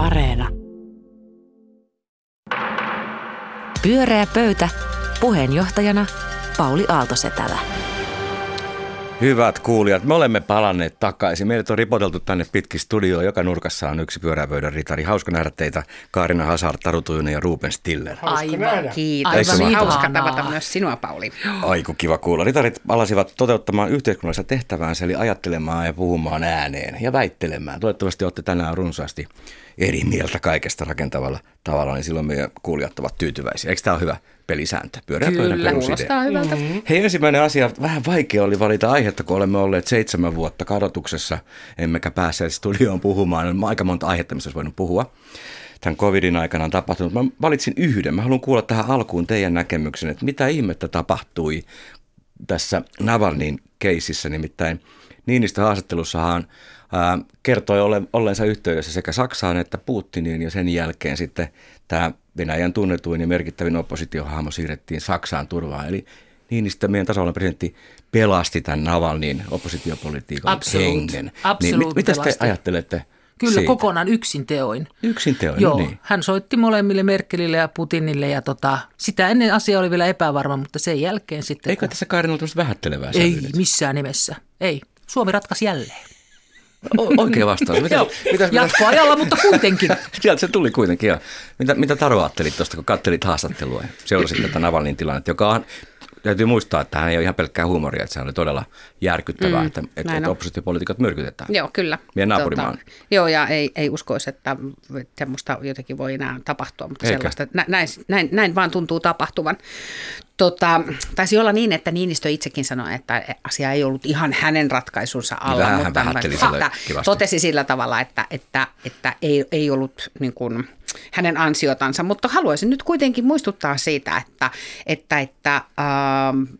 Areena. Pyöreä pöytä. Puheenjohtajana Pauli Aaltosetälä. Hyvät kuulijat, me olemme palanneet takaisin. Meidät on ripoteltu tänne pitkin studioon. Joka nurkassa on yksi pyöräpöydän ritari. Hauska nähdä teitä, Kaarina Hazard, Taru Tujunen ja Ruben Stiller. Aivan. Kiitos. Aivan Aivan hauska tavata myös sinua, Pauli. Aiku kiva kuulla. Ritarit palasivat toteuttamaan yhteiskunnallista tehtäväänsä, eli ajattelemaan ja puhumaan ääneen ja väittelemään. Toivottavasti olette tänään runsaasti eri mieltä kaikesta rakentavalla tavalla, niin silloin meidän kuulijat ovat tyytyväisiä. Eikö tämä ole hyvä pelisääntö? Pyöreä pöydän Kyllä, perusidea. hyvältä. Hei, ensimmäinen asia, vähän vaikea oli valita aihetta, kun olemme olleet seitsemän vuotta kadotuksessa, emmekä päässeet studioon puhumaan. On aika monta aihetta, mistä olisi voinut puhua. Tämän covidin aikana on tapahtunut. Mä valitsin yhden. Mä haluan kuulla tähän alkuun teidän näkemyksen, että mitä ihmettä tapahtui tässä Navalnin keisissä, nimittäin Niinistä haastattelussahan ää, kertoi ole, olleensa yhteydessä sekä Saksaan että Putiniin ja sen jälkeen sitten tämä Venäjän tunnetuin ja merkittävin oppositiohahmo siirrettiin Saksaan turvaan. Eli Niinistä meidän tasavallan presidentti pelasti tämän Navalnin oppositiopolitiikan Absolut. hengen. Niin, mit- mitä te ajattelette Kyllä siitä? kokonaan yksin teoin. Yksin teoin, Joo, no niin. hän soitti molemmille Merkelille ja Putinille ja tota, sitä ennen asia oli vielä epävarma, mutta sen jälkeen sitten... Eikö tässä Kaarina ollut vähättelevää Ei sävyä? missään nimessä. Ei. Suomi ratkaisi jälleen. O- oikea vastaus. Mitä, Joo, mitä, mitä, jatkoajalla, mutta kuitenkin. Sieltä se tuli kuitenkin. Ja mitä, mitä Taru ajattelit tuosta, kun kattelit haastattelua ja seurasit tätä Navalnin tilannetta, joka on, täytyy muistaa, että hän ei ole ihan pelkkää huumoria, että se oli todella järkyttävää, Mm, että, että, että on. oppositiopolitiikot myrkytetään. Joo, kyllä. Meidän naapurimaan. joo, ja ei, ei uskoisi, että semmoista jotenkin voi enää tapahtua, mutta Eikä. sellaista, nä, näin, näin, näin vaan tuntuu tapahtuvan. Tota, taisi olla niin, että Niinistö itsekin sanoi, että asia ei ollut ihan hänen ratkaisunsa alla, Vähän hän mutta että sillä totesi sillä tavalla, että, että, että ei, ei ollut niin kuin, hänen ansiotansa, mutta haluaisin nyt kuitenkin muistuttaa siitä, että, että, että äh,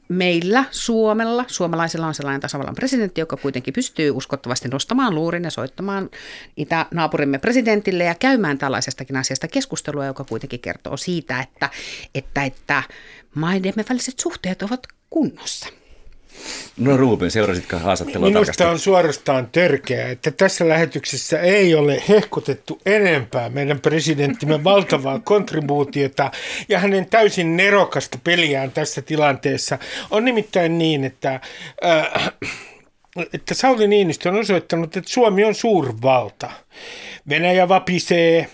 meillä Suomella, suomalaisilla on sellainen tasavallan presidentti, joka kuitenkin pystyy uskottavasti nostamaan luurin ja soittamaan itänaapurimme presidentille ja käymään tällaisestakin asiasta keskustelua, joka kuitenkin kertoo siitä, että, että, että maidemme väliset suhteet ovat kunnossa. No Ruben, seurasitko haastattelua tarkasti? Minusta on suorastaan törkeää, että tässä lähetyksessä ei ole hehkutettu enempää meidän presidenttimme valtavaa kontribuutiota ja hänen täysin nerokasta peliään tässä tilanteessa. On nimittäin niin, että, äh, että Sauli Niinistö on osoittanut, että Suomi on suurvalta. Venäjä vapisee,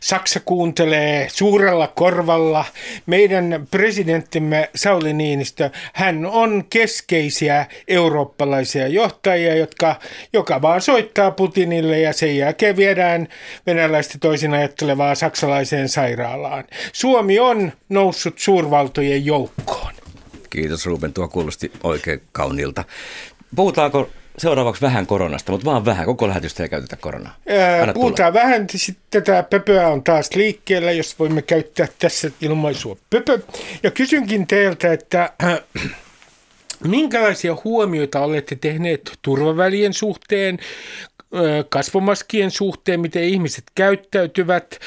Saksa kuuntelee suurella korvalla. Meidän presidenttimme Sauli Niinistö, hän on keskeisiä eurooppalaisia johtajia, jotka joka vaan soittaa Putinille ja sen jälkeen viedään venäläistä toisin ajattelevaa saksalaiseen sairaalaan. Suomi on noussut suurvaltojen joukkoon. Kiitos Ruben, tuo kuulosti oikein kauniilta. Puhutaanko seuraavaksi vähän koronasta, mutta vaan vähän, koko lähetystä ei käytetä koronaa. Ää, Anna tulla. Puhutaan vähän, sitten tätä pöpöä on taas liikkeellä, jos voimme käyttää tässä ilmaisua pöpö. Ja kysynkin teiltä, että äh, minkälaisia huomioita olette tehneet turvavälien suhteen, äh, kasvomaskien suhteen, miten ihmiset käyttäytyvät,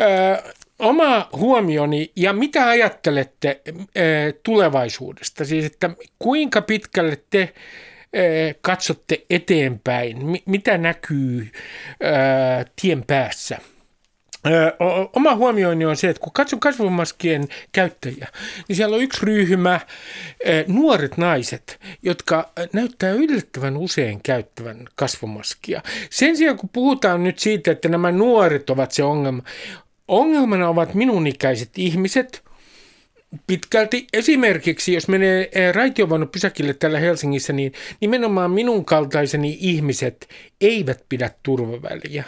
äh, Oma huomioni ja mitä ajattelette tulevaisuudesta, siis että kuinka pitkälle te katsotte eteenpäin, mi- mitä näkyy tien päässä? Oma huomioini on se, että kun katson kasvomaskien käyttäjiä, niin siellä on yksi ryhmä, nuoret naiset, jotka näyttää yllättävän usein käyttävän kasvomaskia. Sen sijaan, kun puhutaan nyt siitä, että nämä nuoret ovat se ongelma, ongelmana ovat minun ikäiset ihmiset, pitkälti. Esimerkiksi, jos menee eh, raitiovaunun pysäkille täällä Helsingissä, niin nimenomaan minun kaltaiseni ihmiset eivät pidä turvaväliä.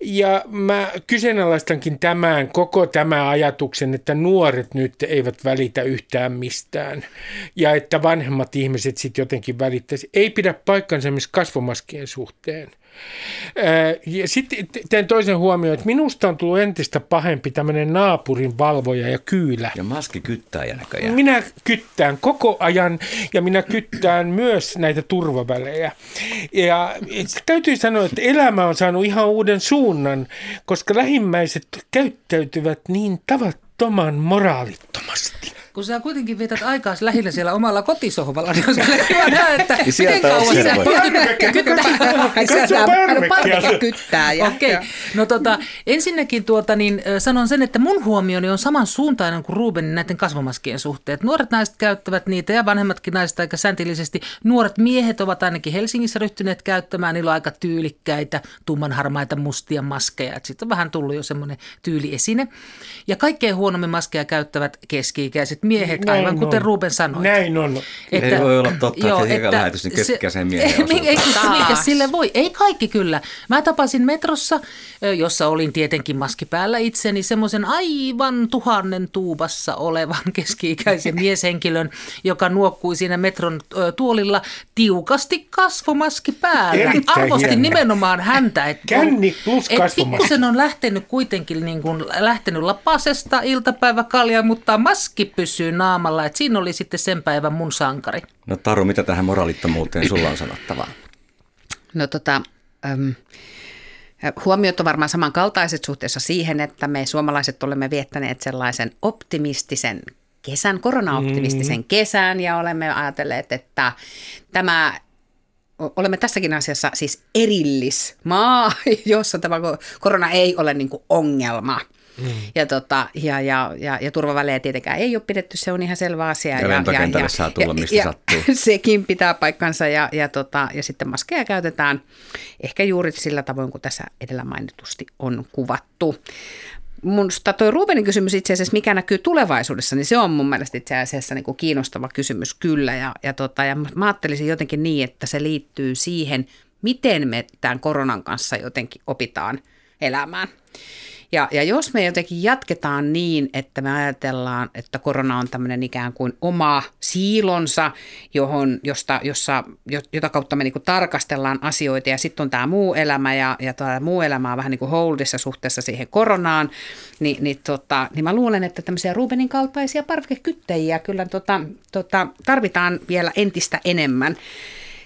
Ja mä kyseenalaistankin tämän, koko tämän ajatuksen, että nuoret nyt eivät välitä yhtään mistään. Ja että vanhemmat ihmiset sitten jotenkin välittäisi. Ei pidä paikkansa myös kasvomaskien suhteen. Sitten teen toisen huomioon, että minusta on tullut entistä pahempi tämmöinen naapurin valvoja ja kyylä. Ja maski kyttää ja näköjään. Minä kyttään koko ajan ja minä kyttään myös näitä turvavälejä. Ja täytyy sanoa, että elämä on saanut ihan uuden suunnan, koska lähimmäiset käyttäytyvät niin tavattoman moraalittomasti. Kun sä kuitenkin vietät aikaa lähinnä siellä omalla kotisohvalla, niin olisi kyllä hyvä nähdä, että Niin miten kauan sä pystyt kyttää. Ja, Okei, no tota, ensinnäkin tuota, niin, sanon sen, että mun huomioni on samansuuntainen kuin Rubenin näiden kasvomaskien suhteet. Nuoret naiset käyttävät niitä ja vanhemmatkin naiset aika säntillisesti. Nuoret miehet ovat ainakin Helsingissä ryhtyneet käyttämään, niillä on aika tyylikkäitä, tummanharmaita, mustia maskeja. Sitten on vähän tullut jo semmoinen tyyliesine. Ja kaikkein huonommin maskeja käyttävät keski-ikäiset miehet, Näin aivan kuten on. Ruben sanoi. Näin on. Ei voi olla totta, että joka lähetys, niin keski-ikäisen miehen se, osuus. ei, mikä sille voi? Ei kaikki kyllä. Mä tapasin metrossa, jossa olin tietenkin maski päällä itseni, semmoisen aivan tuhannen tuubassa olevan keski-ikäisen mieshenkilön, joka nuokkui siinä metron tuolilla tiukasti kasvomaski päällä. Erittäin Arvostin hieno. nimenomaan häntä. Että Känni plus et kasvomaski. pikkusen on lähtenyt kuitenkin niin kuin, lähtenyt lapasesta iltapäiväkalja, mutta maski pysyy naamalla. Et siinä oli sitten sen päivän mun sankari. No Taru, mitä tähän moraalittomuuteen sulla on sanottavaa? No tota, äm, huomiot on varmaan samankaltaiset suhteessa siihen, että me suomalaiset olemme viettäneet sellaisen optimistisen kesän, koronaoptimistisen kesän ja olemme ajatelleet, että tämä olemme tässäkin asiassa siis erillismaa, jossa tämä korona ei ole niin kuin ongelma. Mm. Ja, tota, ja, ja, ja, ja turvavälejä tietenkään ei ole pidetty, se on ihan selvä asia. Ja lentokentälle saa tulla mistä sattuu. Sekin pitää paikkansa ja, ja, tota, ja sitten maskeja käytetään ehkä juuri sillä tavoin, kuin tässä edellä mainitusti on kuvattu. Minusta tuo Rubenin kysymys itse asiassa, mikä näkyy tulevaisuudessa, niin se on mun mielestä itse asiassa niin kuin kiinnostava kysymys kyllä. Ja, ja, tota, ja mä ajattelisin jotenkin niin, että se liittyy siihen, miten me tämän koronan kanssa jotenkin opitaan elämään. Ja, ja jos me jotenkin jatketaan niin, että me ajatellaan, että korona on tämmöinen ikään kuin oma siilonsa, johon, josta, jossa, jo- jota kautta me niin tarkastellaan asioita ja sitten on tämä muu elämä ja, ja tämä muu elämä on vähän niin kuin holdissa suhteessa siihen koronaan, niin, niin, tota, niin mä luulen, että tämmöisiä Rubenin kaltaisia parvekekyttäjiä kyllä tota, tota, tarvitaan vielä entistä enemmän.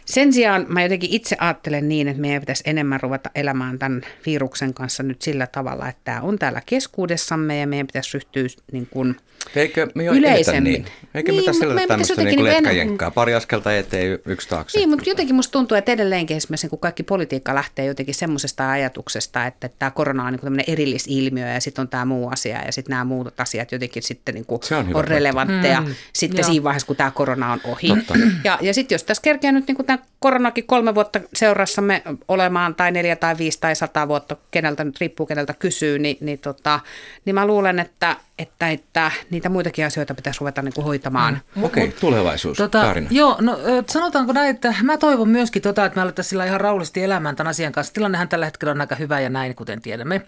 Sen sijaan mä jotenkin itse ajattelen niin, että meidän pitäisi enemmän ruveta elämään tämän viruksen kanssa nyt sillä tavalla, että tämä on täällä keskuudessamme ja meidän pitäisi ryhtyä niin kuin Eikö me jo Yleisemmin. niin? Eikö me Niin, tässä mutta eletä tämmöistä niin kuin niin kuin letkajenkkaa? Pari askelta eteen, yksi taakse. Niin, mutta jotenkin musta tuntuu, että edelleenkin esimerkiksi kun kaikki politiikka lähtee jotenkin semmoisesta ajatuksesta, että tämä korona on niin tämmöinen erillisilmiö ja sitten on tämä muu asia ja sitten nämä muut asiat jotenkin sitten niin kuin Se on on relevantteja Mm, sitten joo. siinä vaiheessa, kun tämä korona on ohi. Totta. Ja, ja sitten jos tässä kerkeää nyt niin kuin tämä koronakin kolme vuotta seurassamme olemaan tai neljä tai viisi tai sata vuotta, keneltä nyt riippuu keneltä kysyy, niin, niin, tota, niin mä luulen, että, että, että niitä muitakin asioita pitäisi ruveta niin kuin hoitamaan. Okei, tulevaisuus. Tota, Kaarina. joo, no sanotaanko näin, että mä toivon myöskin tota, että me alettaisiin sillä ihan rauhallisesti elämään tämän asian kanssa. Tilannehan tällä hetkellä on aika hyvä ja näin, kuten tiedämme.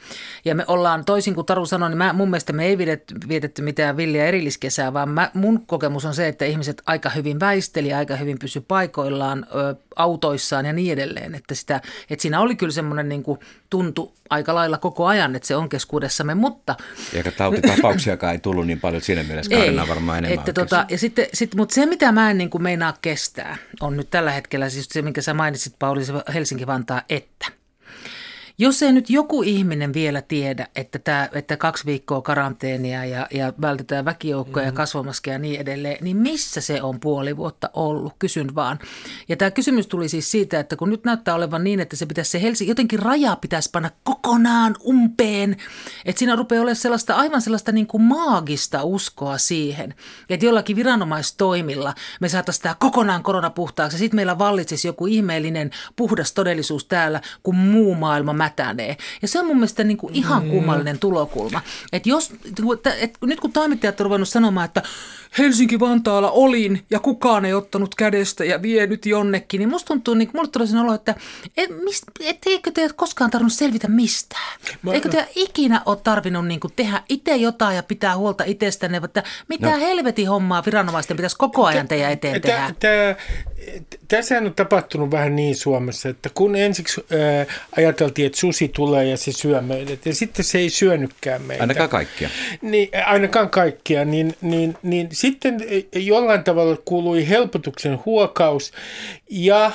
Ja me ollaan, toisin kuin Taru sanoi, niin mä, mun mielestä me ei vietetty, vietetty mitään villiä erilliskesää, vaan mä, mun kokemus on se, että ihmiset aika hyvin väisteli, aika hyvin pysy paikoillaan, ö, autoissaan ja niin edelleen. Että, sitä, että siinä oli kyllä semmoinen niin kuin tuntu aika lailla koko ajan, että se on keskuudessamme, mutta Eikä tautitapauksiakaan ei tullut niin paljon siinä mielessä. Kaarina on varmaan enemmän että oikeassa. tota, ja sitten, sit, mutta se, mitä mä en niin kuin meinaa kestää, on nyt tällä hetkellä siis se, minkä sä mainitsit, Pauli, se Helsinki-Vantaa, että jos ei nyt joku ihminen vielä tiedä, että, tämä, että kaksi viikkoa karanteenia ja, ja vältetään väkijoukkoja mm. ja kasvomaskeja ja niin edelleen, niin missä se on puoli vuotta ollut? Kysyn vaan. Ja tämä kysymys tuli siis siitä, että kun nyt näyttää olevan niin, että se pitäisi se Helsinki, jotenkin raja pitäisi panna kokonaan umpeen, että siinä rupeaa olemaan sellaista, aivan sellaista niin kuin maagista uskoa siihen, että jollakin viranomaistoimilla me saataisiin tämä kokonaan koronapuhtaaksi ja sitten meillä vallitsisi joku ihmeellinen puhdas todellisuus täällä, kun muu maailma mätänee. Ja se on mun mielestä niin kuin ihan kummallinen tulokulma. Että jos, et nyt kun toimittajat on ruvennut sanomaan, että Helsinki-Vantaalla olin ja kukaan ei ottanut kädestä ja vienyt jonnekin, niin musta tuntuu, niin mulle tulee sen olo, että et, mist, et, eikö te koskaan tarvinnut selvitä mistään? Mä- Eikö te ikinä ole tarvinnut niin kuin tehdä itse jotain ja pitää huolta itsestänne, että mitä no. helvetin hommaa viranomaisten pitäisi koko ajan teidän eteen tehdä? Tässä on tapahtunut vähän niin Suomessa, että kun ensiksi ää, ajateltiin, että susi tulee ja se syö meidät, ja sitten se ei syönytkään meitä. Ainakaan kaikkia. Niin, ainakaan kaikkia, niin, niin, niin sitten jollain tavalla kuului helpotuksen huokaus, ja äh,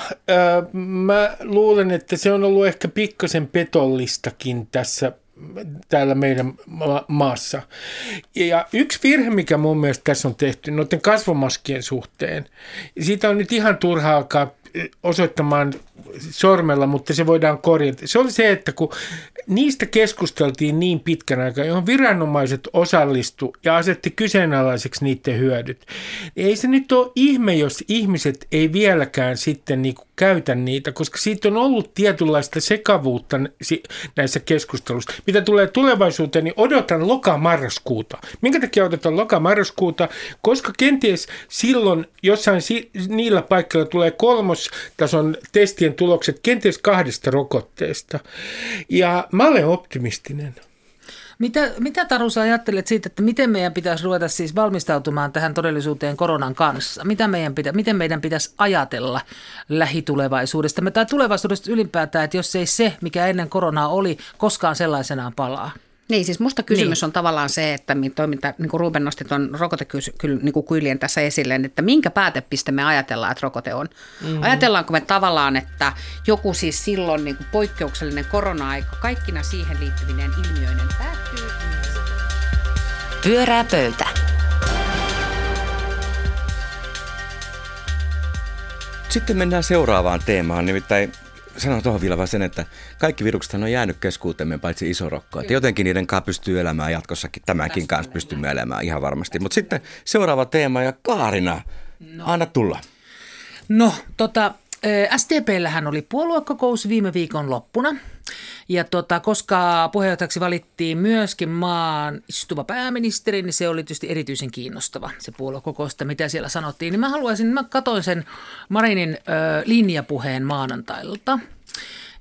mä luulen, että se on ollut ehkä pikkasen petollistakin tässä täällä meidän ma- maassa. Ja yksi virhe, mikä mun mielestä tässä on tehty noiden kasvomaskien suhteen, siitä on nyt ihan turhaa alkaa osoittamaan sormella, mutta se voidaan korjata. Se oli se, että kun niistä keskusteltiin niin pitkän aikaa, johon viranomaiset osallistu ja asetti kyseenalaiseksi niiden hyödyt, ei se nyt ole ihme, jos ihmiset ei vieläkään sitten niin kuin käytä niitä, koska siitä on ollut tietynlaista sekavuutta näissä keskusteluissa. Mitä tulee tulevaisuuteen, niin odotan loka-marraskuuta. Minkä takia odotan loka-marraskuuta? Koska kenties silloin jossain si- niillä paikkoilla tulee kolmostason testien tulokset kenties kahdesta rokotteesta. Ja mä olen optimistinen. Mitä, mitä Taru sä ajattelet siitä, että miten meidän pitäisi ruveta siis valmistautumaan tähän todellisuuteen koronan kanssa? Mitä meidän pitä, miten meidän pitäisi ajatella lähitulevaisuudesta? Tai tulevaisuudesta ylipäätään, että jos ei se, mikä ennen koronaa oli, koskaan sellaisenaan palaa? Niin, siis musta kysymys niin. on tavallaan se, että toiminta, niin kuin Ruben nosti tuon rokotekyljen niin tässä esille, että minkä päätepiste me ajatellaan, että rokote on. Mm-hmm. Ajatellaanko me tavallaan, että joku siis silloin niin kuin poikkeuksellinen korona-aika, kaikkina siihen liittyvinen ilmiöinen päättyy? Pyörää pöytä. Sitten mennään seuraavaan teemaan, nimittäin sanon tuohon vielä vaan sen, että kaikki virukset on jäänyt keskuutemme paitsi isorokko. Että jotenkin niiden kanssa pystyy elämään jatkossakin, tämänkin kanssa pystymme elämään ihan varmasti. Mutta sitten seuraava teema ja Kaarina, no. anna tulla. No, tota, STPllähän oli puoluekokous viime viikon loppuna. Ja tota, koska puheenjohtajaksi valittiin myöskin maan istuva pääministeri, niin se oli tietysti erityisen kiinnostava se puoluekokousta, mitä siellä sanottiin. Niin mä haluaisin, mä katsoin sen Marinin ö, linjapuheen maanantailta.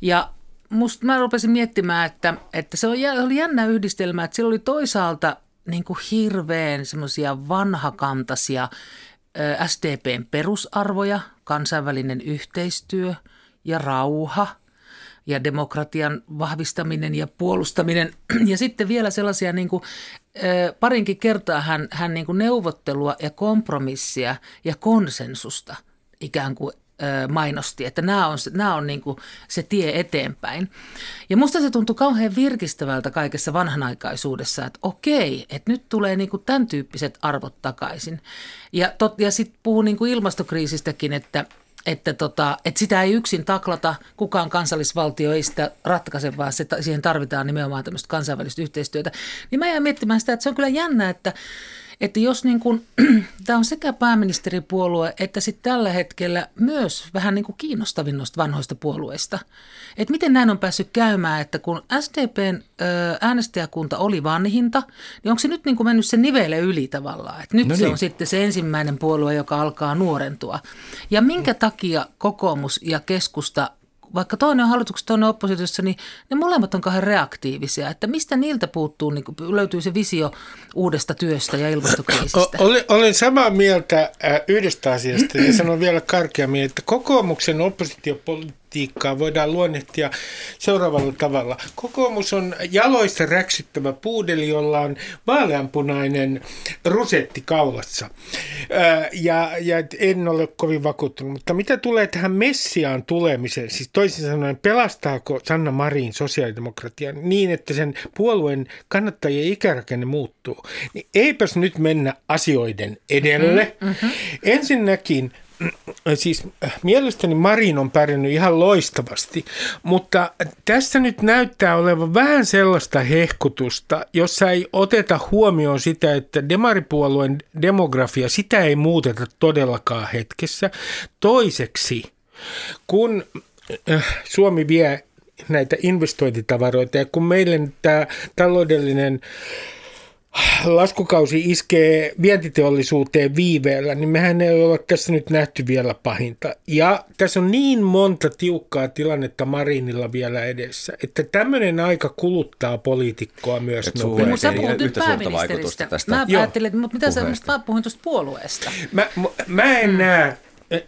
Ja musta mä rupesin miettimään, että, että se oli jännä yhdistelmä, että siellä oli toisaalta niin kuin hirveän semmoisia vanhakantaisia SDPn perusarvoja, kansainvälinen yhteistyö ja rauha – ja demokratian vahvistaminen ja puolustaminen. Ja sitten vielä sellaisia niin kuin, parinkin kertaa hän, hän niin kuin neuvottelua ja kompromissia ja konsensusta ikään kuin mainosti, että nämä on, nämä on niin kuin se tie eteenpäin. Ja musta se tuntui kauhean virkistävältä kaikessa vanhanaikaisuudessa, että okei, että nyt tulee niin kuin tämän tyyppiset arvot takaisin. Ja, ja sitten puhun niin kuin ilmastokriisistäkin, että, että, tota, että sitä ei yksin taklata, kukaan kansallisvaltio ei sitä ratkaise, vaan se, siihen tarvitaan nimenomaan tämmöistä kansainvälistä yhteistyötä. Niin mä jäin miettimään sitä, että se on kyllä jännä, että, että jos niin kuin, tämä on sekä pääministeripuolue että sitten tällä hetkellä myös vähän niin kuin kiinnostavin noista vanhoista puolueista. Että miten näin on päässyt käymään, että kun SDPn äänestäjäkunta oli vanhinta, niin onko se nyt niin kuin mennyt se nivele yli tavallaan? Että nyt no niin. se on sitten se ensimmäinen puolue, joka alkaa nuorentua. Ja minkä takia kokoomus ja keskusta vaikka toinen on hallituksessa, toinen oppositiossa, niin ne molemmat on kahden reaktiivisia. Että mistä niiltä puuttuu, niin löytyy se visio uudesta työstä ja ilmastokriisistä? Olen, olen samaa mieltä yhdestä asiasta ja sanon vielä karkeammin, että kokoomuksen oppositiopolitiikka politiikkaa voidaan luonnehtia seuraavalla tavalla. Kokoomus on jaloissa räksyttävä puudeli, jolla on vaaleanpunainen rusetti kaulassa. Ja, ja en ole kovin vakuuttunut. Mutta mitä tulee tähän Messiaan tulemiseen, siis toisin sanoen, pelastaako Sanna Marin sosiaalidemokratian niin, että sen puolueen kannattajien ikärakenne muuttuu, niin eipäs nyt mennä asioiden edelle. Mm-hmm, mm-hmm. Ensinnäkin siis äh, mielestäni Marin on pärjännyt ihan loistavasti, mutta tässä nyt näyttää olevan vähän sellaista hehkutusta, jossa ei oteta huomioon sitä, että demaripuolueen demografia, sitä ei muuteta todellakaan hetkessä. Toiseksi, kun äh, Suomi vie näitä investointitavaroita ja kun meille tämä taloudellinen laskukausi iskee vientiteollisuuteen viiveellä, niin mehän ei ole tässä nyt nähty vielä pahinta. Ja tässä on niin monta tiukkaa tilannetta Marinilla vielä edessä, että tämmöinen aika kuluttaa poliitikkoa myös nopeasti. Mutta sä puhut nyt pääministeristä. Mä ajattelin, mutta mitä sä, mä puhuin tuosta puolueesta. Mä, mä en mm. näe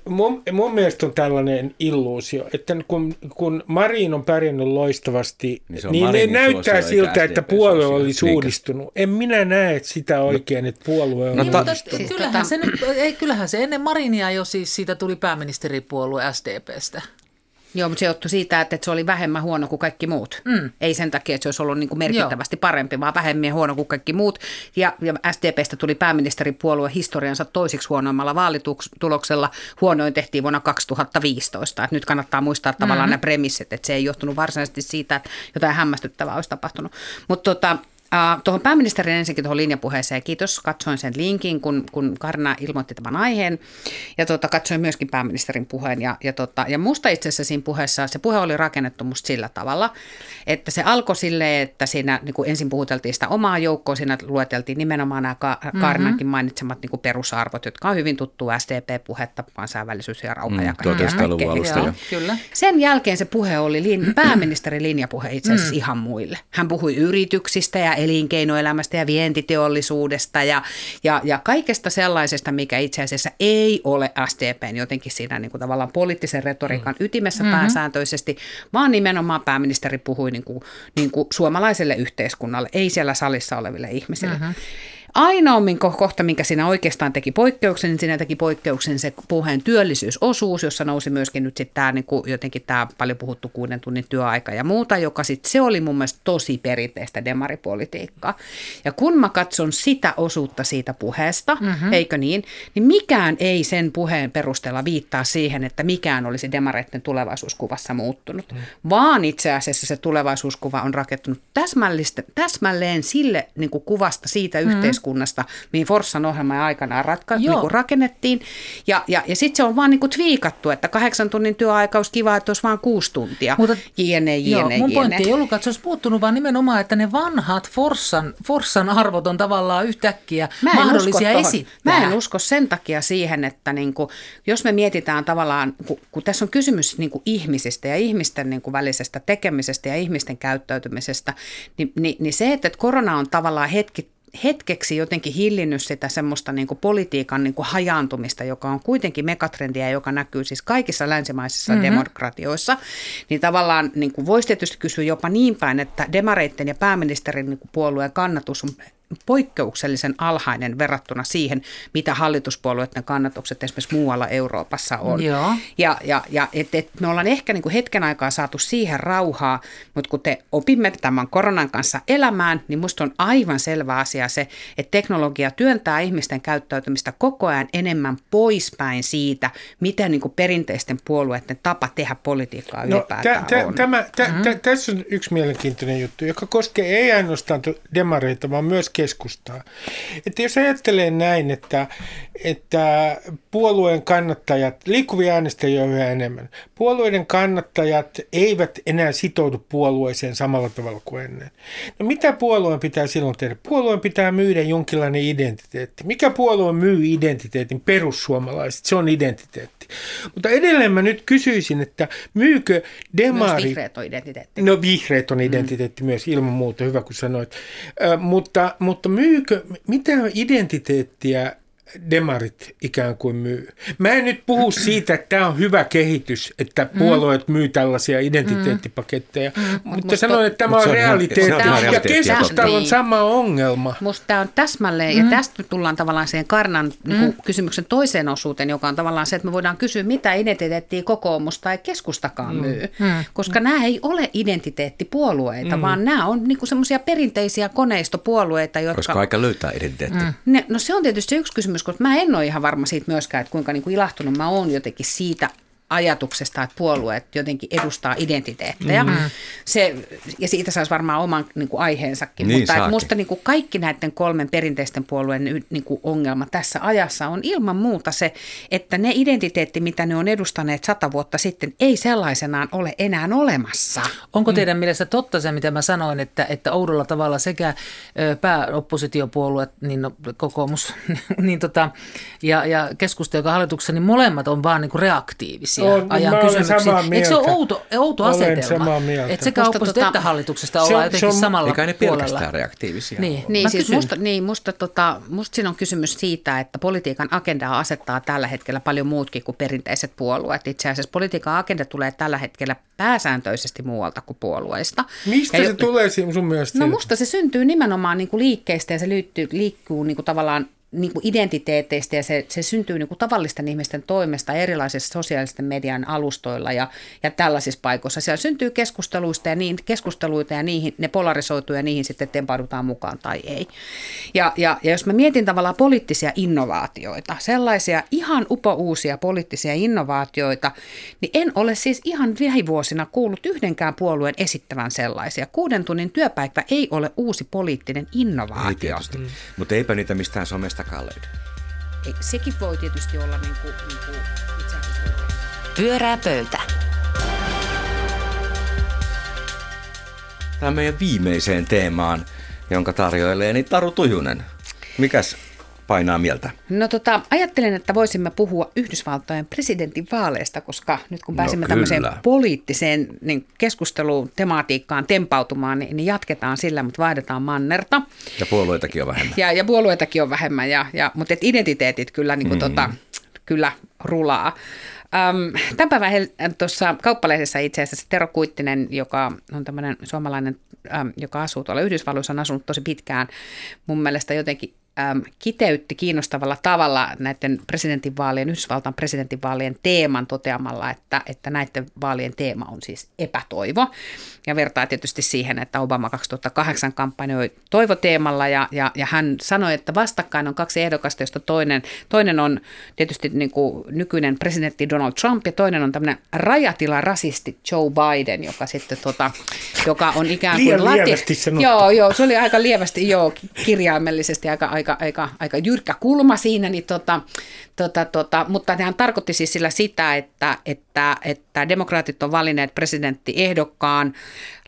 Mun, mun mielestä on tällainen illuusio, että kun, kun Marin on pärjännyt loistavasti, niin, niin ne näyttää siltä, että puolue olisi uudistunut. En minä näe sitä oikein, että puolue on no, niin, uudistunut. Siis kyllähän, se nyt, ei, kyllähän se ennen Marinia jo siis siitä tuli pääministeripuolue SDPstä. Joo, mutta se johtui siitä, että se oli vähemmän huono kuin kaikki muut. Mm. Ei sen takia, että se olisi ollut niin kuin merkittävästi Joo. parempi, vaan vähemmän huono kuin kaikki muut. Ja, ja SDPstä tuli pääministeripuolue historiansa toisiksi huonoimmalla vaalituloksella. Huonoin tehtiin vuonna 2015. Et nyt kannattaa muistaa tavallaan mm-hmm. nämä premissit, että se ei johtunut varsinaisesti siitä, että jotain hämmästyttävää olisi tapahtunut. Mutta tota, Uh, tuohon pääministerin ensinnäkin tuohon linjapuheeseen, kiitos. Katsoin sen linkin, kun, kun Karna ilmoitti tämän aiheen. Ja tota, katsoin myöskin pääministerin puheen. Ja, ja, tota, ja musta itse asiassa siinä puheessa, se puhe oli rakennettu musta sillä tavalla, että se alkoi silleen, että siinä niin kuin ensin puhuteltiin sitä omaa joukkoa, siinä lueteltiin nimenomaan nämä Karnankin mm-hmm. mainitsemat niin kuin perusarvot, jotka on hyvin tuttu SDP-puhetta, kansainvälisyys ja rauha mm, ja kaikkea. alusta jo. Kyllä. Sen jälkeen se puhe oli lin, pääministerin linjapuhe itse asiassa mm. ihan muille. Hän puhui yrityksistä ja elinkeinoelämästä ja vientiteollisuudesta ja, ja, ja kaikesta sellaisesta, mikä itse asiassa ei ole SDPn jotenkin siinä niin kuin tavallaan poliittisen retoriikan mm. ytimessä mm-hmm. pääsääntöisesti, vaan nimenomaan pääministeri puhui niin kuin, niin kuin suomalaiselle yhteiskunnalle, ei siellä salissa oleville ihmisille. Mm-hmm. Ainoa minkä kohta, minkä siinä oikeastaan teki poikkeuksen, niin siinä teki poikkeuksen se puheen työllisyysosuus, jossa nousi myöskin nyt sitten tämä niin kuin jotenkin tämä paljon puhuttu kuuden tunnin työaika ja muuta, joka sitten se oli mun mielestä tosi perinteistä demaripolitiikkaa. Ja kun mä katson sitä osuutta siitä puheesta, mm-hmm. eikö niin, niin mikään ei sen puheen perusteella viittaa siihen, että mikään olisi demareiden tulevaisuuskuvassa muuttunut, mm. vaan itse asiassa se tulevaisuuskuva on rakentunut täsmälleen sille niin kuin kuvasta siitä mm-hmm. yhteiskunnasta, yhteiskunnasta, mihin Forssan ohjelma aikanaan ratka- niin rakennettiin. Ja, ja, ja sitten se on vaan niin kuin twiikattu, että kahdeksan tunnin työaika olisi kiva, että olisi vain kuusi tuntia. Mutta, jne, jne, joo, mun pointti ei ollutkaan, että se olisi puuttunut, vaan nimenomaan, että ne vanhat Forssan, Forssan arvot on tavallaan yhtäkkiä Mä mahdollisia esittää. Mä en usko sen takia siihen, että niin kuin, jos me mietitään tavallaan, kun, kun tässä on kysymys niin kuin ihmisistä ja ihmisten niin kuin välisestä tekemisestä ja ihmisten käyttäytymisestä, niin, niin, niin se, että korona on tavallaan hetki hetkeksi jotenkin hillinnyt sitä semmoista niin kuin politiikan niin kuin hajaantumista, joka on kuitenkin megatrendiä, joka näkyy siis kaikissa länsimaisissa mm-hmm. demokratioissa, niin tavallaan niin kuin voisi tietysti kysyä jopa niin päin, että demareitten ja pääministerin niin kuin puolueen kannatus on poikkeuksellisen alhainen verrattuna siihen, mitä hallituspuolueiden kannatukset esimerkiksi muualla Euroopassa on. Joo. Ja, ja, ja et, et me ollaan ehkä niin kuin hetken aikaa saatu siihen rauhaa, mutta kun te opimme tämän koronan kanssa elämään, niin musta on aivan selvä asia se, että teknologia työntää ihmisten käyttäytymistä koko ajan enemmän poispäin siitä, miten niin kuin perinteisten puolueiden tapa tehdä politiikkaa no, ylipäätään tä, tä, on. Tämä, tä, mm-hmm. tä, tässä on yksi mielenkiintoinen juttu, joka koskee ei ainoastaan demareita, vaan myös keskustaa. Että jos ajattelee näin, että, että puolueen kannattajat, liikkuvia äänestäjiä on yhä enemmän, puolueiden kannattajat eivät enää sitoudu puolueeseen samalla tavalla kuin ennen. No mitä puolueen pitää silloin tehdä? Puolueen pitää myydä jonkinlainen identiteetti. Mikä puolue myy identiteetin? Perussuomalaiset, se on identiteetti. Mutta edelleen mä nyt kysyisin, että myykö demari... Myös vihreät on identiteetti. No vihreät on identiteetti mm. myös, ilman muuta, hyvä kun sanoit. Ö, mutta, mutta myykö, mitä identiteettiä demarit ikään kuin myy. Mä en nyt puhu siitä, että tämä on hyvä kehitys, että mm. puolueet myy tällaisia identiteettipaketteja, mm. mm. mutta Musta, sanon, että tämä on, realiteetti. Ja keskustalla on niin. sama ongelma. Musta tämä on täsmälleen, mm. ja tästä tullaan tavallaan siihen Karnan mm. niin kysymyksen toiseen osuuteen, joka on tavallaan se, että me voidaan kysyä, mitä identiteettiä kokoomus tai keskustakaan mm. myy. Mm. Koska mm. nämä ei ole identiteettipuolueita, mm. vaan nämä on niin semmoisia perinteisiä koneistopuolueita, jotka... Koska aika löytää identiteetti. Mm. Ne, no se on tietysti yksi kysymys, koska mä en ole ihan varma siitä myöskään, että kuinka niin kuin ilahtunut mä oon jotenkin siitä ajatuksesta, että puolueet jotenkin edustaa identiteettejä. Mm-hmm. Se, ja siitä saisi varmaan oman niin kuin aiheensakin. Niin mutta minusta niin kuin kaikki näiden kolmen perinteisten puolueen niin kuin ongelma tässä ajassa on ilman muuta se, että ne identiteetti, mitä ne on edustaneet sata vuotta sitten, ei sellaisenaan ole enää olemassa. Onko mm. teidän mm. mielestä totta se, mitä mä sanoin, että, että oudolla tavalla sekä pääoppositiopuolueet, niin no, kokoomus niin tota, ja, ja keskusta, joka hallituksessa, niin molemmat on vaan niin kuin reaktiivisia on, ajan kysymyksiä. Eikö se ole outo, outo olen asetelma? Että sekä oppositio tota, että hallituksesta ollaan se, jotenkin se on, samalla eikä ne pelkästään reaktiivisia Niin, niin siis musta, niin, musta, tota, musta siinä on kysymys siitä, että politiikan agendaa asettaa tällä hetkellä paljon muutkin kuin perinteiset puolueet. Itse asiassa politiikan agenda tulee tällä hetkellä pääsääntöisesti muualta kuin puolueista. Mistä ja se jo, tulee sun mielestä? No musta se syntyy nimenomaan niin kuin liikkeistä ja se liittyy, liikkuu niin kuin tavallaan niin kuin identiteeteistä ja se, se syntyy niin kuin tavallisten ihmisten toimesta erilaisissa sosiaalisten median alustoilla ja, ja tällaisissa paikoissa. Siellä syntyy keskusteluista ja niin, keskusteluita ja niihin, ne polarisoituu ja niihin sitten tempaudutaan mukaan tai ei. Ja, ja, ja jos mä mietin tavallaan poliittisia innovaatioita, sellaisia ihan upouusia poliittisia innovaatioita, niin en ole siis ihan lähivuosina kuullut yhdenkään puolueen esittävän sellaisia. Kuuden tunnin työpäivä ei ole uusi poliittinen innovaatio. Ei mm. mutta eipä niitä mistään somestakaan löydy. Ei, sekin voi tietysti olla niin kuin, niin kuin itse asiassa... Pyörää pöytä. Tämä meidän viimeiseen teemaan, jonka tarjoilee niin Taru Tujunen. Mikäs painaa mieltä? No tota, ajattelin, että voisimme puhua Yhdysvaltojen presidentin vaaleista, koska nyt kun no pääsimme no, tämmöiseen poliittiseen niin keskusteluun, tematiikkaan tempautumaan, niin, niin jatketaan sillä, mutta vaihdetaan mannerta. Ja puolueitakin on vähemmän. Ja, ja puolueitakin on vähemmän, ja, ja, mutta et identiteetit kyllä, niin kuin mm. tota, kyllä rulaa. Um, tämän päivän tuossa kauppalehdessä itse asiassa Tero Kuittinen, joka on tämmöinen suomalainen, um, joka asuu tuolla Yhdysvalloissa, on asunut tosi pitkään, mun mielestä jotenkin äm, kiteytti kiinnostavalla tavalla näiden presidentinvaalien, Yhdysvaltain presidentinvaalien teeman toteamalla, että, että näiden vaalien teema on siis epätoivo. Ja vertaa tietysti siihen, että Obama 2008 kampanjoi toivoteemalla ja, ja, ja hän sanoi, että vastakkain on kaksi ehdokasta, josta toinen, toinen on tietysti niin kuin nykyinen presidentti Donald Trump ja toinen on tämmöinen rajatila rasisti Joe Biden, joka sitten tota, joka on ikään kuin... Liian lati- lievästi sanottu. Joo, joo, se oli aika lievästi, joo, kirjaimellisesti aika, aika aika, aika, aika jyrkkä kulma siinä, niin tota, tota, tota, mutta hän tarkoitti siis sillä sitä, että, että, että demokraatit on valinneet presidenttiehdokkaan,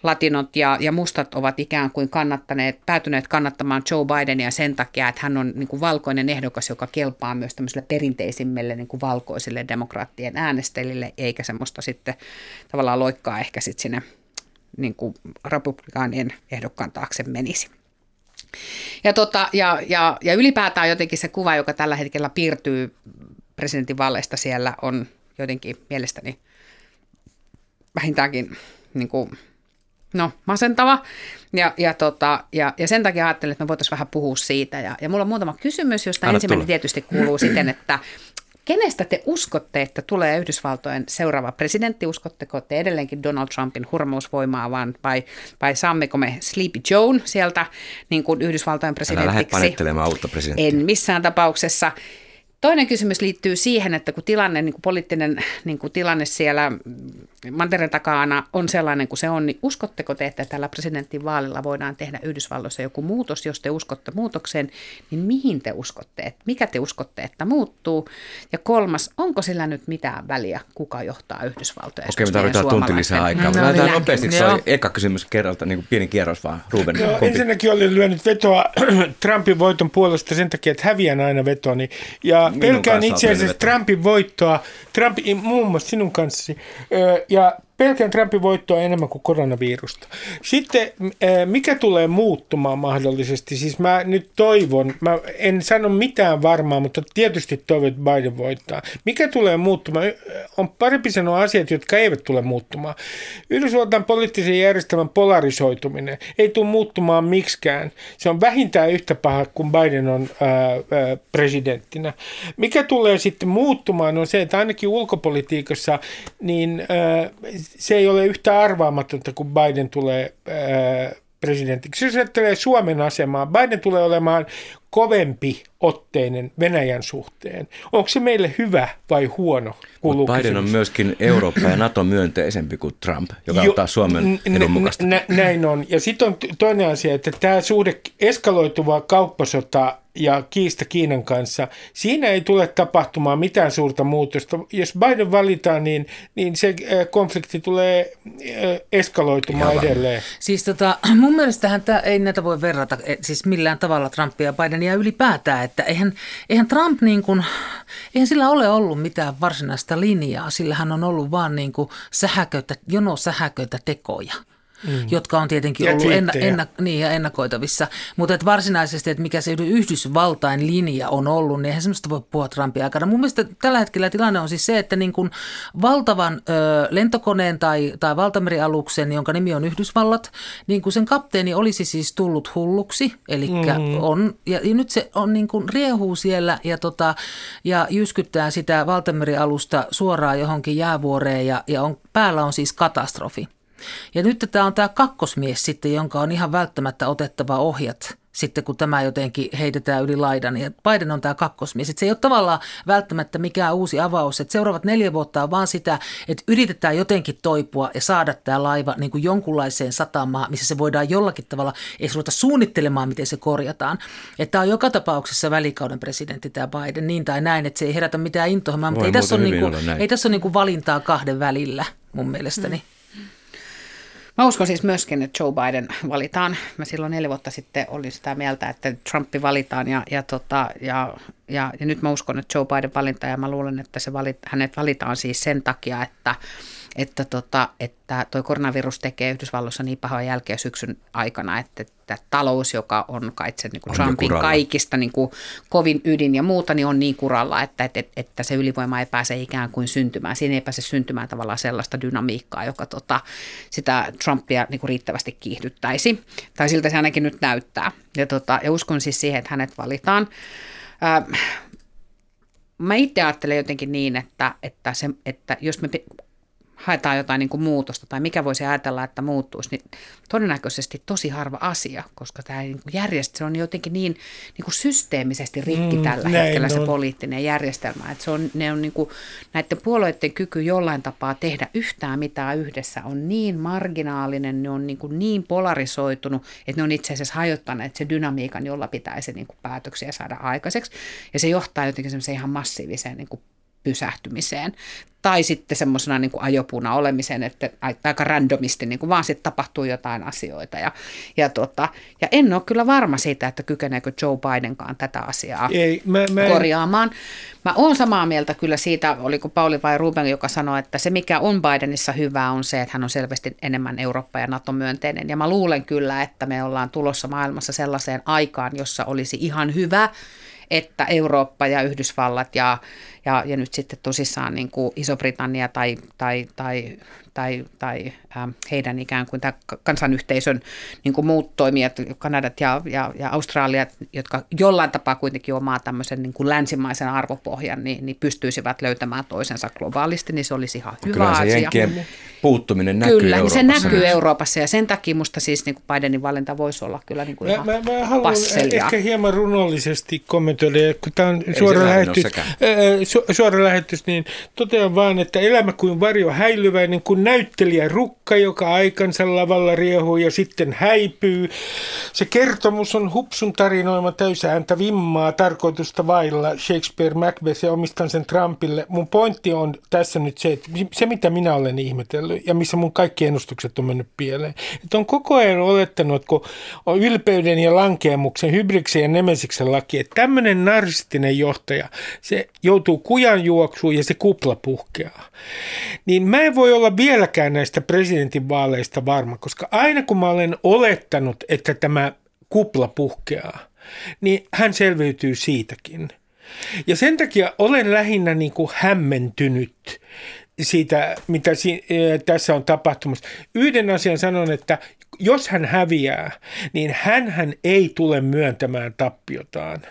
latinot ja, ja mustat ovat ikään kuin kannattaneet, päätyneet kannattamaan Joe Bidenia sen takia, että hän on niin kuin valkoinen ehdokas, joka kelpaa myös tämmöisille perinteisimmille niin kuin valkoisille demokraattien äänestäjille, eikä semmoista sitten tavallaan loikkaa ehkä sitten sinne niin kuin republikaanien ehdokkaan taakse menisi. Ja, tota, ja, ja, ja ylipäätään jotenkin se kuva, joka tällä hetkellä piirtyy presidentinvalleista siellä, on jotenkin mielestäni vähintäänkin niin kuin, no, masentava. Ja, ja, tota, ja, ja sen takia ajattelin, että me voitaisiin vähän puhua siitä. Ja, ja mulla on muutama kysymys, josta Anna ensimmäinen tulla. tietysti kuuluu siten, että Kenestä te uskotte, että tulee Yhdysvaltojen seuraava presidentti? Uskotteko te edelleenkin Donald Trumpin hurmausvoimaa vaan, vai, vai saammeko me Sleepy Joe sieltä niin kuin Yhdysvaltojen presidentiksi? Älä uutta presidenttiä. En missään tapauksessa. Toinen kysymys liittyy siihen, että kun tilanne, niin kuin poliittinen niin kuin tilanne siellä mantereen takana on sellainen kuin se on, niin uskotteko te, että tällä vaalilla voidaan tehdä Yhdysvalloissa joku muutos? Jos te uskotte muutokseen, niin mihin te uskotte? Että mikä te uskotte, että muuttuu? Ja kolmas, onko sillä nyt mitään väliä, kuka johtaa Yhdysvaltoja? Okei, me tarvitaan tunti lisää aikaa. No, Lähdetään nopeasti, se oli eka kysymys kerralta, niin kuin pieni kierros vaan. Ruben, Joo, ensinnäkin olin lyönyt vetoa Trumpin voiton puolesta sen takia, että häviän aina vetoni. Ja pelkään itse asiassa Trumpin voittoa, Trumpin, muun muassa sinun kanssasi. Ja pelkän Trumpin voittoa enemmän kuin koronavirusta. Sitten mikä tulee muuttumaan mahdollisesti? Siis mä nyt toivon, mä en sano mitään varmaa, mutta tietysti toivon, että Biden voittaa. Mikä tulee muuttumaan? On parempi sanoa asiat, jotka eivät tule muuttumaan. Yhdysvaltain poliittisen järjestelmän polarisoituminen ei tule muuttumaan miksikään. Se on vähintään yhtä paha kuin Biden on presidenttinä. Mikä tulee sitten muuttumaan on se, että ainakin ulkopolitiikassa niin se ei ole yhtä arvaamatonta, kun Biden tulee ää, presidentiksi. Jos ajattelee Suomen asemaa, Biden tulee olemaan kovempi otteinen Venäjän suhteen. Onko se meille hyvä vai huono? Mutta Biden kysymys. on myöskin Eurooppa ja NATO myönteisempi kuin Trump, joka jo, ottaa Suomen edun mukaista. Nä, näin on. Ja sitten on toinen asia, että tämä suhde eskaloituva kauppasota ja kiista Kiinan kanssa, siinä ei tule tapahtumaan mitään suurta muutosta. Jos Biden valitaan, niin, niin se äh, konflikti tulee äh, eskaloitumaan Ihan edelleen. Siis tota, mun mielestähän tämä, ei näitä voi verrata e, siis millään tavalla Trumpia ja Bidenia ylipäätään, että eihän, eihän Trump niin kuin, eihän sillä ole ollut mitään varsinaista linjaa, sillä hän on ollut vaan niin kuin sähäköitä, jono sähäköitä tekoja. Mm. jotka on tietenkin Ja ollut enna, enna, niin, ja ennakoitavissa. Mutta et varsinaisesti, että mikä se Yhdysvaltain linja on ollut, niin eihän semmoista voi puhua Trumpin aikana. Mun mielestä tällä hetkellä tilanne on siis se, että niin kuin valtavan ö, lentokoneen tai, tai valtamerialuksen, jonka nimi on Yhdysvallat, niin kuin sen kapteeni olisi siis tullut hulluksi. Eli mm. on, ja, ja nyt se on niin kuin riehuu siellä ja, tota, ja jyskyttää sitä valtamerialusta suoraan johonkin jäävuoreen ja, ja on, päällä on siis katastrofi. Ja nyt tämä on tämä kakkosmies sitten, jonka on ihan välttämättä otettava ohjat sitten, kun tämä jotenkin heitetään yli laidan. Ja Biden on tämä kakkosmies. Et se ei ole tavallaan välttämättä mikään uusi avaus. Et seuraavat neljä vuotta on vaan sitä, että yritetään jotenkin toipua ja saada tämä laiva niin kuin jonkunlaiseen satamaan, missä se voidaan jollakin tavalla, ei ruveta suunnittelemaan, miten se korjataan. Että tämä on joka tapauksessa välikauden presidentti tämä Biden, niin tai näin, että se ei herätä mitään intohimoa. Mutta ei tässä, ole niin kuin, ei tässä ole niin kuin valintaa kahden välillä mun mielestäni. Mm. Mä uskon siis myöskin, että Joe Biden valitaan. Mä silloin neljä vuotta sitten olin sitä mieltä, että Trumpi valitaan ja, ja, tota, ja, ja, ja nyt mä uskon, että Joe Biden valitaan ja mä luulen, että se valit, hänet valitaan siis sen takia, että, että, tota, että toi koronavirus tekee Yhdysvalloissa niin pahaa jälkeä syksyn aikana, että, että talous, joka on kai se niin kuin Trumpin kaikista niin kuin kovin ydin ja muuta, niin on niin kuralla, että, että, että se ylivoima ei pääse ikään kuin syntymään. Siinä ei pääse syntymään tavallaan sellaista dynamiikkaa, joka tota, sitä Trumpia niin kuin riittävästi kiihdyttäisi. Tai siltä se ainakin nyt näyttää. Ja, tota, ja uskon siis siihen, että hänet valitaan. Mä itse ajattelen jotenkin niin, että, että, se, että jos me haetaan jotain niin kuin muutosta tai mikä voisi ajatella, että muuttuisi, niin todennäköisesti tosi harva asia, koska tämä niin kuin järjestö, se on jotenkin niin, niin kuin systeemisesti rikki Mm, tällä hetkellä se on. poliittinen järjestelmä. Että se on, ne on niin kuin, näiden puolueiden kyky jollain tapaa tehdä yhtään mitään yhdessä on niin marginaalinen, ne on niin, kuin niin polarisoitunut, että ne on itse asiassa hajottaneet se dynamiikan, jolla pitäisi niin kuin päätöksiä saada aikaiseksi. Ja se johtaa jotenkin semmoiseen ihan massiiviseen niin kuin pysähtymiseen. Tai sitten semmoisena niin ajopuuna olemiseen, että aika randomisti niin kuin vaan sitten tapahtuu jotain asioita. Ja, ja, tota, ja en ole kyllä varma siitä, että kykeneekö Joe Bidenkaan tätä asiaa Ei, mä, mä en- korjaamaan. Mä oon samaa mieltä kyllä siitä, oliko Pauli vai Ruben, joka sanoi, että se mikä on Bidenissa hyvää on se, että hän on selvästi enemmän Eurooppa- ja NATO-myönteinen. Ja mä luulen kyllä, että me ollaan tulossa maailmassa sellaiseen aikaan, jossa olisi ihan hyvä, että Eurooppa ja Yhdysvallat ja, ja, ja nyt sitten tosissaan niin kuin Iso-Britannia tai, tai, tai, tai, tai äh, heidän ikään kuin tämä kansanyhteisön niin kuin muut toimijat, Kanadat ja, ja, ja Australiat, jotka jollain tapaa kuitenkin omaa tämmöisen niin kuin länsimaisen arvopohjan, niin, niin pystyisivät löytämään toisensa globaalisti, niin se olisi ihan hyvä Kyllä se asia. jenkkien puuttuminen näkyy Kyllä, niin se Euroopassa näkyy nyt. Euroopassa ja sen takia musta siis niin kuin Bidenin valinta voisi olla kyllä niin kuin Mä, ihan mä, mä haluan passelia. ehkä hieman runollisesti kommentoida, kun tämä on suora lähetys, su, suora lähetys, niin totean vaan, että elämä kuin varjo häilyväinen, kuin näyttelijä rukka, joka aikansa lavalla riehuu ja sitten häipyy. Se kertomus on hupsun tarinoima täysääntä vimmaa tarkoitusta vailla Shakespeare Macbeth ja omistan sen Trumpille. Mun pointti on tässä nyt se, että se mitä minä olen ihmetellyt ja missä mun kaikki ennustukset on mennyt pieleen. Että on koko ajan olettanut, että kun on ylpeyden ja lankeamuksen, hybriksen ja nemesiksen laki, että tämmöinen narsistinen johtaja, se joutuu kujan juoksuun ja se kupla puhkeaa. Niin mä en voi olla vieläkään näistä presidentinvaaleista varma, koska aina kun mä olen olettanut, että tämä kupla puhkeaa, niin hän selviytyy siitäkin. Ja sen takia olen lähinnä niin kuin hämmentynyt siitä, mitä si- eh, tässä on tapahtumassa. Yhden asian sanon, että jos hän häviää, niin hän ei tule myöntämään tappiotaan.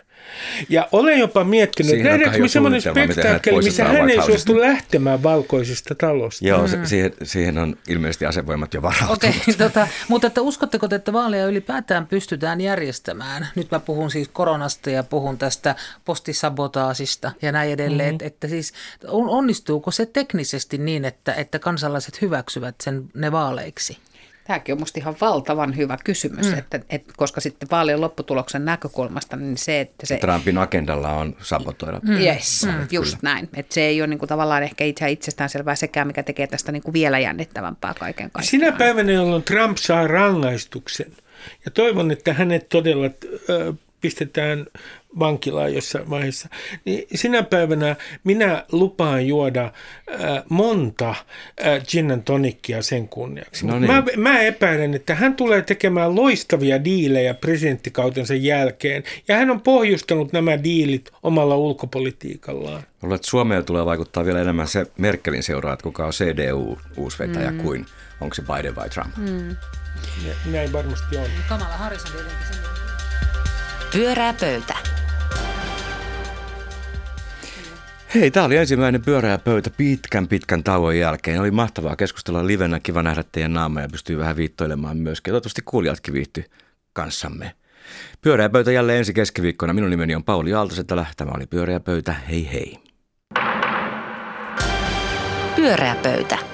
Ja olen jopa miettinyt, Siihen on nähdäänkö me semmoinen spektaakkeli, missä hän ei suostu lähtemään valkoisesta talosta. Joo, se, siihen, siihen on ilmeisesti asevoimat jo varautunut. Okei, tota, mutta että uskotteko, te, että vaaleja ylipäätään pystytään järjestämään? Nyt mä puhun siis koronasta ja puhun tästä postisabotaasista ja näin edelleen. Mm-hmm. Että, että siis on, onnistuuko se teknisesti niin, että, että kansalaiset hyväksyvät sen ne vaaleiksi? Tämäkin on musta ihan valtavan hyvä kysymys, mm. että, että, koska sitten vaalien lopputuloksen näkökulmasta, niin se, että se... Trumpin agendalla on sabotoida. Mm. Yes, mm, just kyllä. näin. Että se ei ole niinku tavallaan ehkä itse itsestään selvää sekään, mikä tekee tästä niinku vielä jännittävämpää kaiken kaikkiaan. Sinä päivänä, jolloin Trump saa rangaistuksen, ja toivon, että hänet todella pistetään vankilaan jossain vaiheessa, niin sinä päivänä minä lupaan juoda äh, monta äh, gin and tonickia sen kunniaksi. No niin. mä, mä epäilen, että hän tulee tekemään loistavia diilejä presidenttikautensa jälkeen, ja hän on pohjustanut nämä diilit omalla ulkopolitiikallaan. Luulen, että Suomeen tulee vaikuttaa vielä enemmän se Merkelin seuraa, että kuka on CDU-uusvetäjä mm. kuin onko se Biden vai Trump. Mm. Näin varmasti on. Kamala Harris on tietenkin. Pyörää pöytä. Hei, tämä oli ensimmäinen pyöreä pöytä pitkän pitkän tauon jälkeen. Oli mahtavaa keskustella livenä, kiva nähdä teidän naamoja ja pystyy vähän viittoilemaan myöskin. Toivottavasti kuulijatkin viihty kanssamme. Pyöreä pöytä jälleen ensi keskiviikkona. Minun nimeni on Pauli Aaltosetälä. Tämä oli Pyöreä pöytä. Hei hei. Pyöreä pöytä.